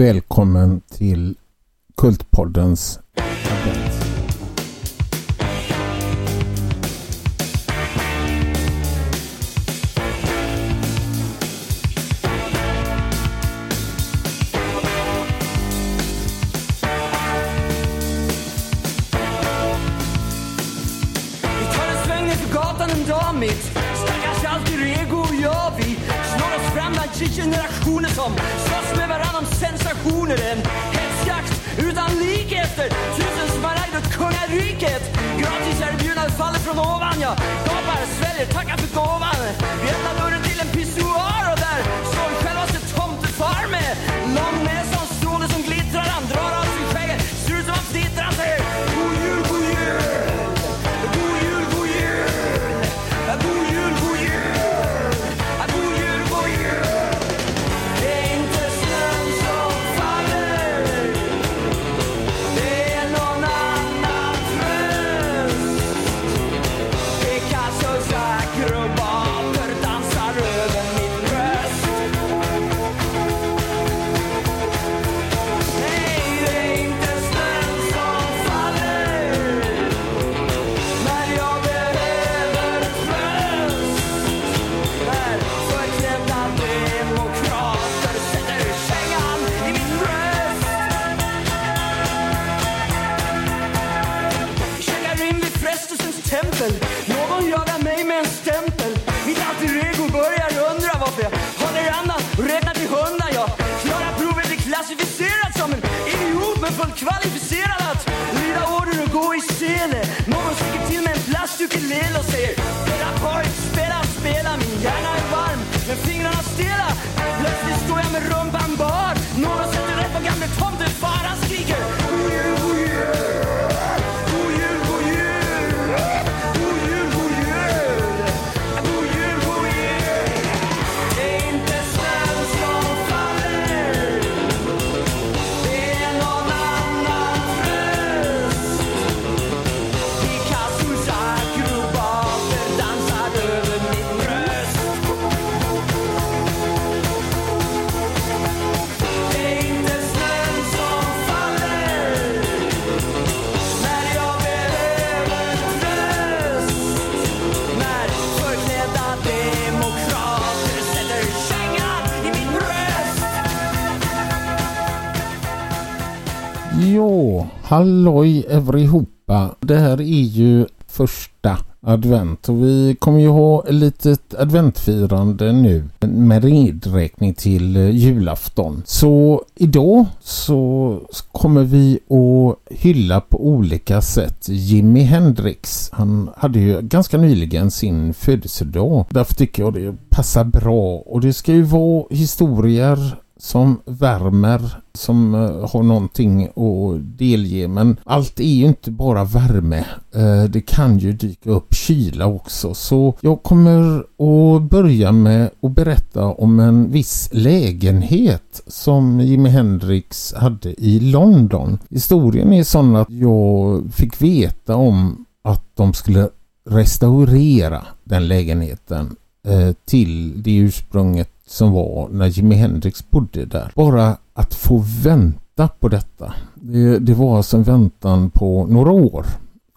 Välkommen till Kultpoddens advent. Vi tar en sväng ner för gatan en dag mitt Stackars alter ego, och jag vi Slår oss Gamla generationer som slåss med varann om sensationer. En hetsjakt utan like efter tusen smaragd och kungariket. Gratiserbjudande faller från ovan. Jag gapar, sväljer, tackar för gåvan. Vi öppnar dörren till en pissoar och där står självaste tomtefar med lång näsa Jo, halloj allihopa. Det här är ju första advent och vi kommer ju ha ett litet adventfirande nu med redräkning till eh, julafton. Så idag så kommer vi att hylla på olika sätt Jimi Hendrix. Han hade ju ganska nyligen sin födelsedag. Därför tycker jag det passar bra och det ska ju vara historier som värmer, som eh, har någonting att delge. Men allt är ju inte bara värme. Eh, det kan ju dyka upp kyla också. Så jag kommer att börja med att berätta om en viss lägenhet som Jimi Hendrix hade i London. Historien är sån att jag fick veta om att de skulle restaurera den lägenheten eh, till det ursprunget som var när Jimi Hendrix bodde där. Bara att få vänta på detta. Det, det var alltså en väntan på några år.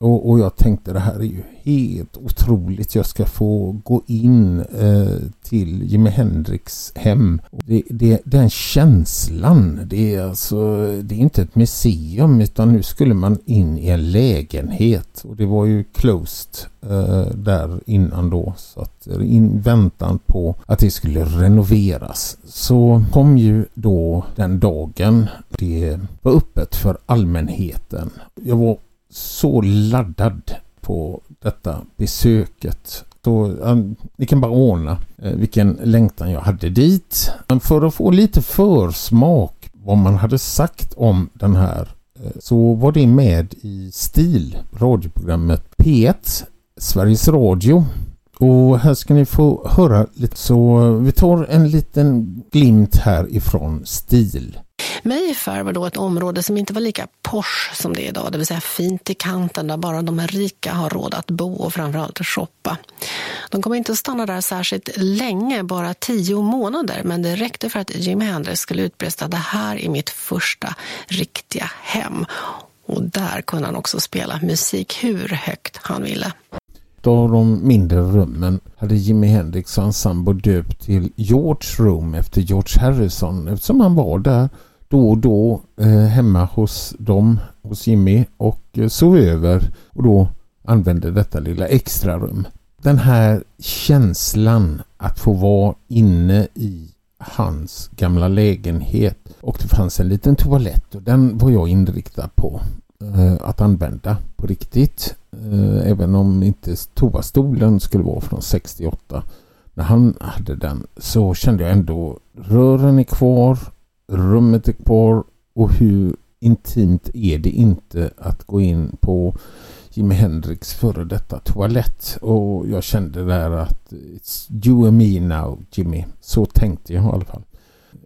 Och, och jag tänkte det här är ju helt otroligt. Jag ska få gå in eh, till Jimi Hendrix hem. Det, det, den känslan, det är alltså det är inte ett museum utan nu skulle man in i en lägenhet. Och det var ju closed eh, där innan då. Så att eh, in väntan på att det skulle renoveras. Så kom ju då den dagen det var öppet för allmänheten. Jag var så laddad på detta besöket. Så, um, ni kan bara ordna eh, vilken längtan jag hade dit. Men för att få lite försmak vad man hade sagt om den här eh, så var det med i STIL, radioprogrammet P1, Sveriges Radio. Och här ska ni få höra lite så eh, vi tar en liten glimt här ifrån STIL. Mayfair var då ett område som inte var lika posh som det är idag, det vill säga fint i kanten där bara de rika har råd att bo och framförallt shoppa. De kommer inte att stanna där särskilt länge, bara tio månader, men det räckte för att Jimi Hendrix skulle utbrista det här är mitt första riktiga hem. Och där kunde han också spela musik hur högt han ville. Av de mindre rummen hade Jimi Hendrix och hans sambo döpt till George Room efter George Harrison eftersom han var där då och då eh, hemma hos dem, hos Jimmy och eh, sov över och då använde detta lilla extra rum. Den här känslan att få vara inne i hans gamla lägenhet och det fanns en liten toalett och den var jag inriktad på eh, att använda på riktigt. Eh, även om inte toastolen skulle vara från 68. När han hade den så kände jag ändå rören är kvar, rummet är kvar och hur intimt är det inte att gå in på Jimi Hendrix före detta toalett och jag kände där att it's you and me now Jimmy. Så tänkte jag i alla fall.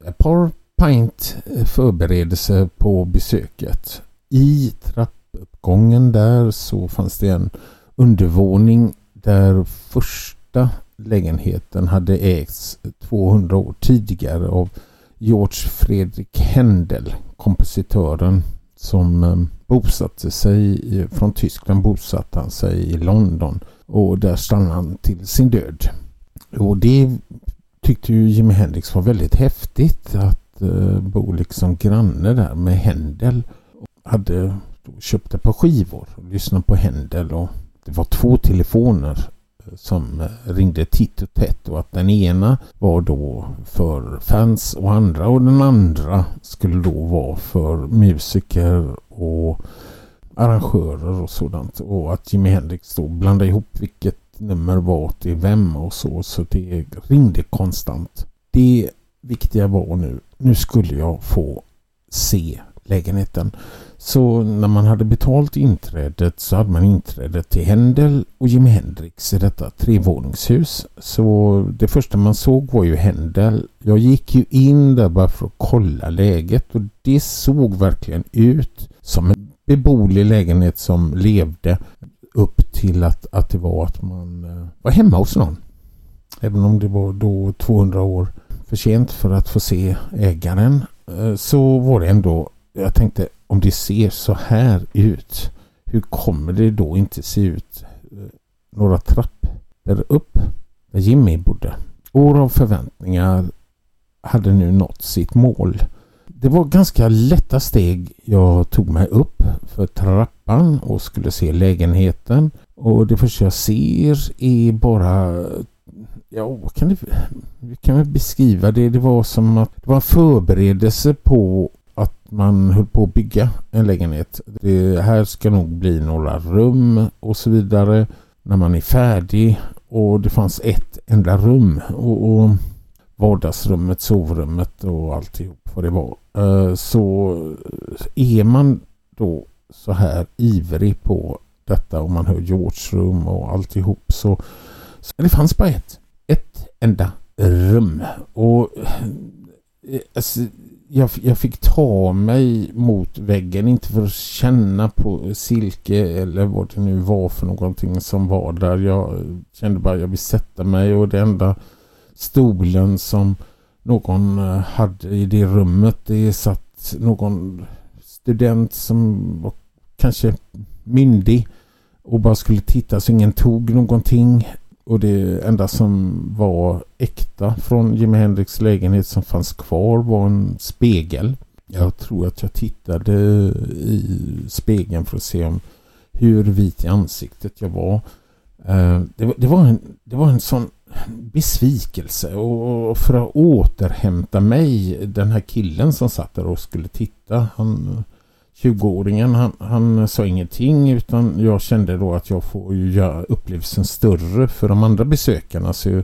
Ett par pint eh, förberedelse på besöket. I trappuppgången där så fanns det en undervåning där första lägenheten hade ägts 200 år tidigare av George Fredrik Händel, kompositören som eh, bosatte sig från Tyskland bosatte han sig i London och där stannade han till sin död. Och det tyckte ju Jimi Hendrix var väldigt häftigt att eh, bo liksom granne där med Händel. Hade köpt ett par skivor och lyssnade på Händel och det var två telefoner som ringde titt och tätt och att den ena var då för fans och andra och den andra skulle då vara för musiker och arrangörer och sådant och att Jimi Hendrix då blandade ihop vilket nummer var till vem och så så det ringde konstant. Det viktiga var nu, nu skulle jag få se lägenheten. Så när man hade betalt inträdet så hade man inträde till Händel och Jimi Hendrix i detta trevåningshus. Så det första man såg var ju Händel. Jag gick ju in där bara för att kolla läget och det såg verkligen ut som en beboelig lägenhet som levde upp till att, att det var att man eh, var hemma hos någon. Även om det var då 200 år för sent för att få se ägaren eh, så var det ändå jag tänkte om det ser så här ut, hur kommer det då inte se ut några trappor upp där Jimmy bodde? År av förväntningar hade nu nått sitt mål. Det var ganska lätta steg jag tog mig upp för trappan och skulle se lägenheten. Och det första jag ser är bara Ja, vad kan det... Vi kan väl beskriva det. Det var som att det var en förberedelse på att man höll på att bygga en lägenhet. Det här ska nog bli några rum och så vidare när man är färdig och det fanns ett enda rum och, och vardagsrummet, sovrummet och alltihop vad det var. Eh, så är man då så här ivrig på detta och man hör George rum och alltihop så, så det fanns bara ett. Ett enda rum. Och eh, alltså, jag, jag fick ta mig mot väggen, inte för att känna på silke eller vad det nu var för någonting som var där. Jag kände bara att jag vill sätta mig och det enda stolen som någon eh, hade i det rummet det satt någon student som var kanske myndig och bara skulle titta så ingen tog någonting. Och det enda som var äkta från Jimi Hendrix lägenhet som fanns kvar var en spegel. Jag tror att jag tittade i spegeln för att se om hur vit i ansiktet jag var. Eh, det var, det var, en, det var en sån besvikelse och för att återhämta mig den här killen som satt där och skulle titta. Han 20-åringen han, han sa ingenting utan jag kände då att jag får ju göra upplevelsen större för de andra besökarna. Så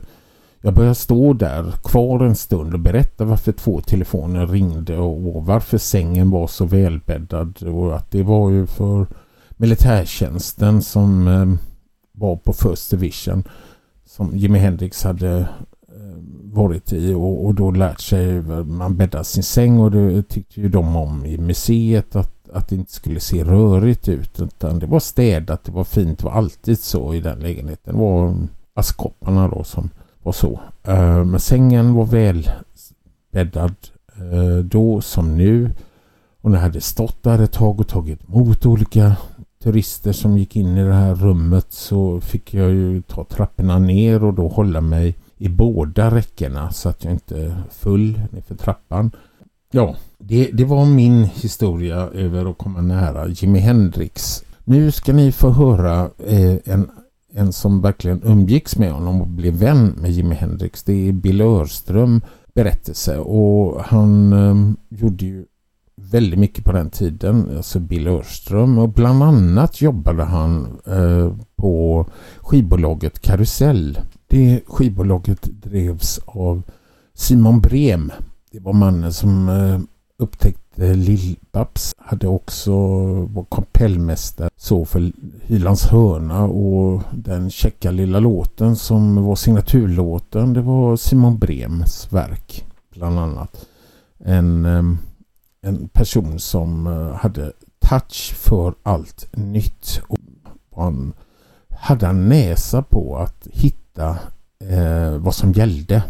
jag började stå där kvar en stund och berätta varför två telefoner ringde och varför sängen var så välbäddad och att det var ju för militärtjänsten som eh, var på First Division som Jimi Hendrix hade eh, varit i och, och då lärt sig man bäddar sin säng och det tyckte ju de om i museet att, att det inte skulle se rörigt ut utan det var städat, det var fint, det var alltid så i den lägenheten. Det var askkopparna då som var så. Eh, men sängen var väl bäddad eh, då som nu. Och när jag hade stått där ett tag och tagit emot olika turister som gick in i det här rummet så fick jag ju ta trapporna ner och då hålla mig i båda räckena så att jag inte föll för trappan. Ja, det, det var min historia över att komma nära Jimi Hendrix. Nu ska ni få höra eh, en, en som verkligen umgicks med honom och blev vän med Jimi Hendrix. Det är Bill Örström berättelse och han eh, gjorde ju väldigt mycket på den tiden, alltså Bill Örström och bland annat jobbade han eh, på skivbolaget Karusell. Det skivbolaget drevs av Simon Brem. Det var mannen som eh, upptäckte eh, Lill-Babs. Hade också var kapellmästare så för Hylands hörna och den käcka lilla låten som var signaturlåten det var Simon Brems verk bland annat. En ehm, en person som eh, hade touch för allt nytt. Och han hade en näsa på att hitta eh, vad som gällde.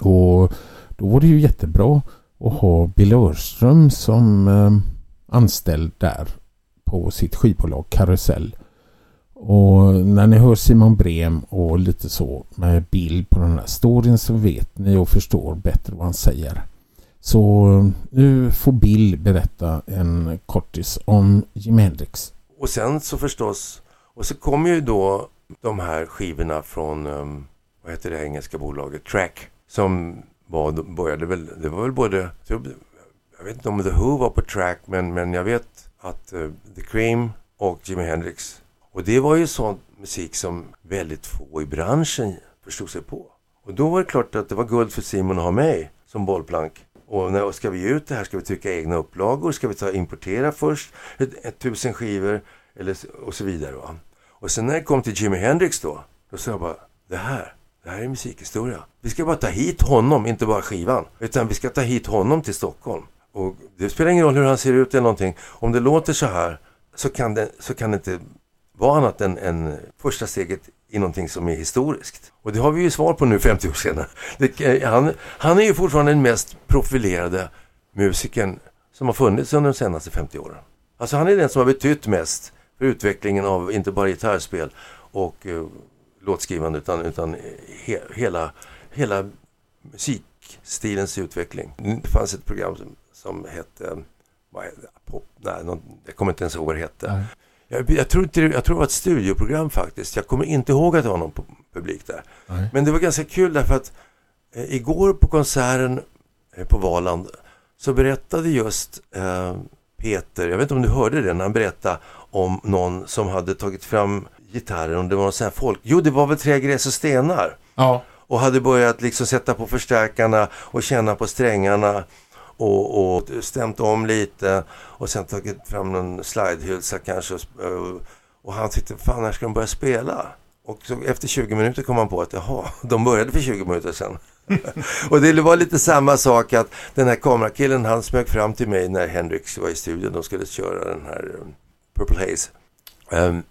Och då var det ju jättebra att ha Bill Örström som eh, anställd där på sitt skivbolag Karusell. Och när ni hör Simon Brem och lite så med bild på den här storyn så vet ni och förstår bättre vad han säger. Så eh, nu får Bill berätta en kortis om Jimi Hendrix. Och sen så förstås, och så kommer ju då de här skivorna från, um, vad heter det engelska bolaget, Track. Som var, började väl, det var väl både, jag vet inte om The Who var på Track, men, men jag vet att uh, The Cream och Jimi Hendrix. Och det var ju sån musik som väldigt få i branschen förstod sig på. Och då var det klart att det var guld för Simon att ha mig som bollplank. Och när ska vi ge ut det här? Ska vi trycka egna upplagor? Ska vi ta importera först? Ett, ett tusen skivor? Eller, och så vidare. Va? Och sen när det kom till Jimi Hendrix då, då sa jag bara, det här, det här är musikhistoria. Vi ska bara ta hit honom, inte bara skivan. Utan vi ska ta hit honom till Stockholm. Och det spelar ingen roll hur han ser ut eller någonting. Om det låter så här så kan det, så kan det inte vara annat än, än första steget i någonting som är historiskt. Och det har vi ju svar på nu 50 år senare. Det, eh, han, han är ju fortfarande den mest profilerade musikern som har funnits under de senaste 50 åren. Alltså han är den som har betytt mest för utvecklingen av inte bara gitarrspel och uh, låtskrivande utan, utan he, hela, hela musikstilens utveckling. Det fanns ett program som, som hette, vad är det, Pop, nej, någon, jag kommer inte ens ihåg vad det hette. Jag, jag, tror inte, jag tror det var ett studioprogram faktiskt. Jag kommer inte ihåg att det var någon publik där. Nej. Men det var ganska kul därför att eh, igår på konserten eh, på Valand så berättade just eh, Peter, jag vet inte om du hörde det, när han berättade om någon som hade tagit fram gitarren och det var sån här folk. Jo, det var väl Tre gräs och stenar. Ja. Och hade börjat liksom sätta på förstärkarna och känna på strängarna och, och stämt om lite och sen tagit fram någon slidehylsa kanske. Och, och han tyckte, fan när ska de börja spela? Och så efter 20 minuter kom han på att jaha, de började för 20 minuter sedan. och det var lite samma sak att den här kamerakillen han smög fram till mig när Hendrix var i studion. De skulle köra den här um, Purple Haze. Um,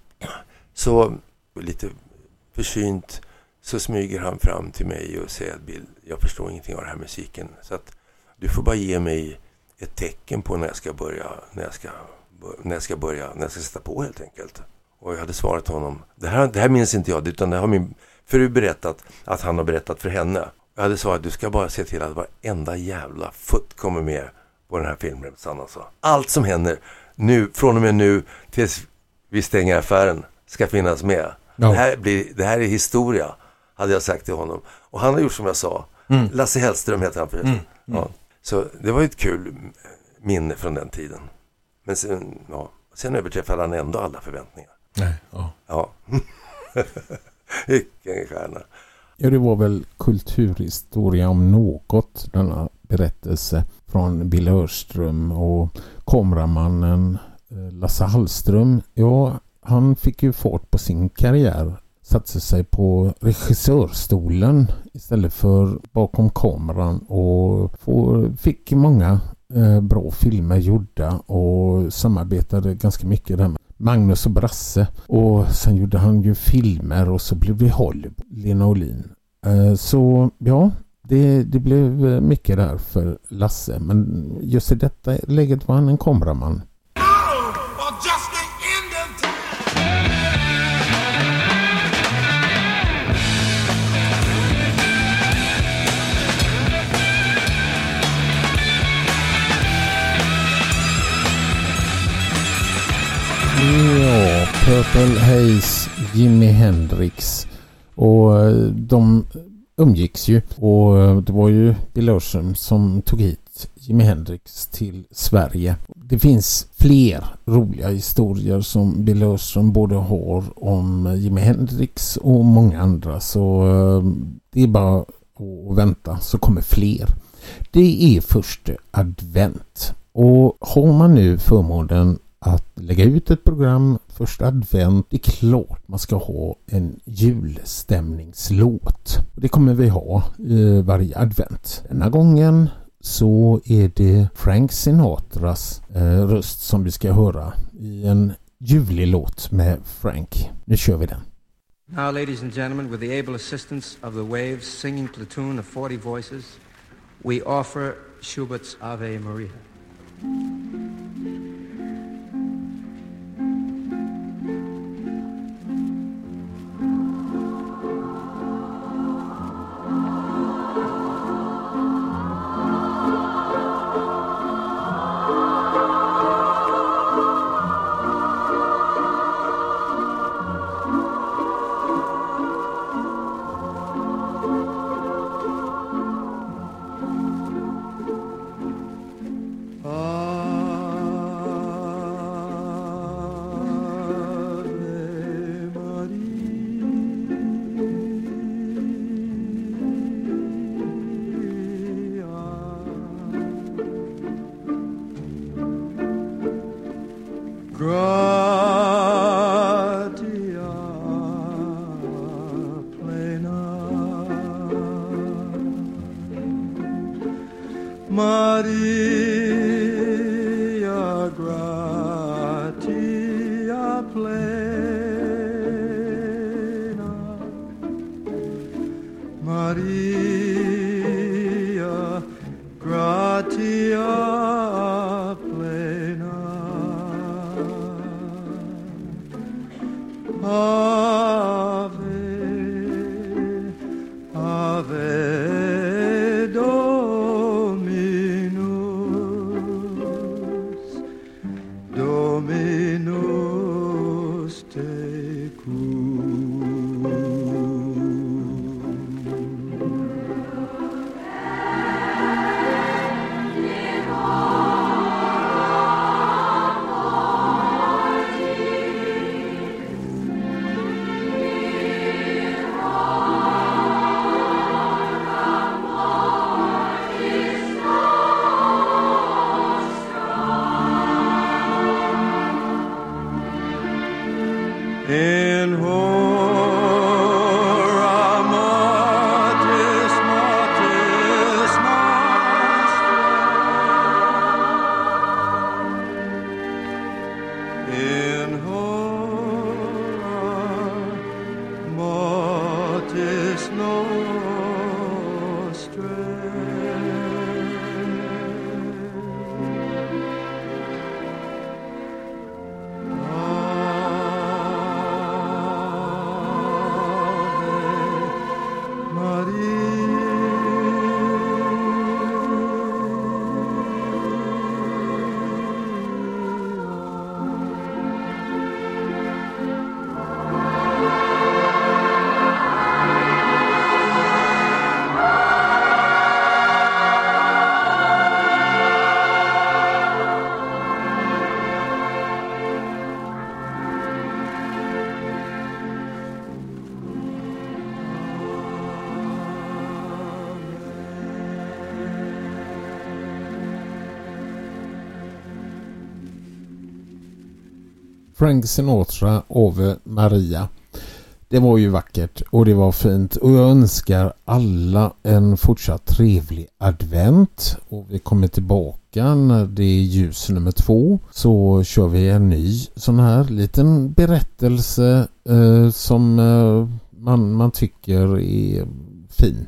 så lite försynt så smyger han fram till mig och säger att Bill, jag förstår ingenting av den här musiken. Så att du får bara ge mig ett tecken på när jag ska börja, när jag ska, när jag ska börja, när jag ska sätta på helt enkelt. Och jag hade svarat honom, det här, det här minns inte jag, utan det har min fru berättat att han har berättat för henne. Jag hade svarat, du ska bara se till att varenda jävla futt kommer med på den här filmremsan alltså. Allt som händer nu, från och med nu tills vi stänger affären ska finnas med. Ja. Det, här blir, det här är historia, hade jag sagt till honom. Och han har gjort som jag sa. Mm. Lasse Hellström heter han förresten. Mm. Mm. Ja. Så det var ett kul minne från den tiden. Men sen, ja, sen överträffade han ändå alla förväntningar. Nej, ja. Ja. Vilken stjärna. Ja, det var väl kulturhistoria om något, denna berättelse från Bill Örström och kameramannen eh, Lasse Hallström. Ja, han fick ju fart på sin karriär satte sig på regissörstolen istället för bakom kameran och fick många eh, bra filmer gjorda och samarbetade ganska mycket där med Magnus och Brasse. Och sen gjorde han ju filmer och så blev det Hollywood, Lena Olin. Eh, så ja, det, det blev eh, mycket där för Lasse. Men just i detta läget var han en kameraman. Purple Haze, Jimi Hendrix. Och eh, de umgicks ju. Och eh, det var ju Bill Ocean som tog hit Jimi Hendrix till Sverige. Det finns fler roliga historier som Bill Ocean både har om Jimi Hendrix och många andra. Så eh, det är bara att vänta så kommer fler. Det är första advent. Och har man nu förmånen att lägga ut ett program första advent. Det är klart man ska ha en julstämningslåt. Det kommer vi ha eh, varje advent. Denna gången så är det Frank Sinatras eh, röst som vi ska höra i en ljuvlig låt med Frank. Nu kör vi den. Now, ladies and gentlemen, with the able assistance of the Waves singing platoon of 40 voices, we offer Schubert's Ave Maria. Frank Sinatra Ave Maria. Det var ju vackert och det var fint och jag önskar alla en fortsatt trevlig advent och vi kommer tillbaka när det är ljus nummer två så kör vi en ny sån här liten berättelse eh, som eh, man, man tycker är fin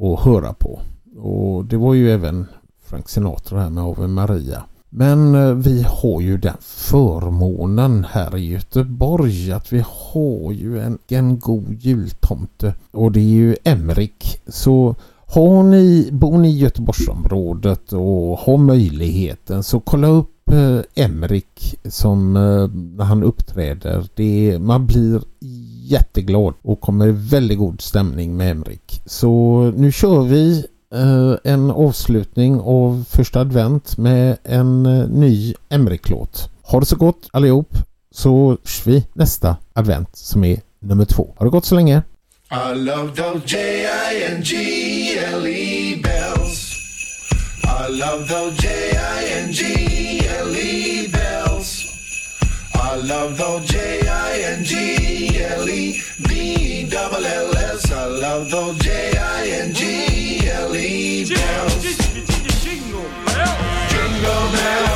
att höra på. Och det var ju även Frank Sinatra här med Ave Maria. Men eh, vi har ju den förmånen här i Göteborg att vi har ju en, en god jultomte och det är ju Emrik. Så har ni, bor ni i Göteborgsområdet och har möjligheten så kolla upp eh, Emrik som eh, när han uppträder. Det, man blir jätteglad och kommer i väldigt god stämning med Emrik. Så nu kör vi Eh, en avslutning av första advent med en eh, ny Emmerich-låt. Ha det så gott allihop så hörs vi nästa advent som är nummer två. Ha det gott så länge! I love those J-I-N-G-L-E bells. I love those J-I-N-G-L-E bells. I love those J-I-N-G-L-E B-double-L-S. I love those J-I-N-G-L-E bells,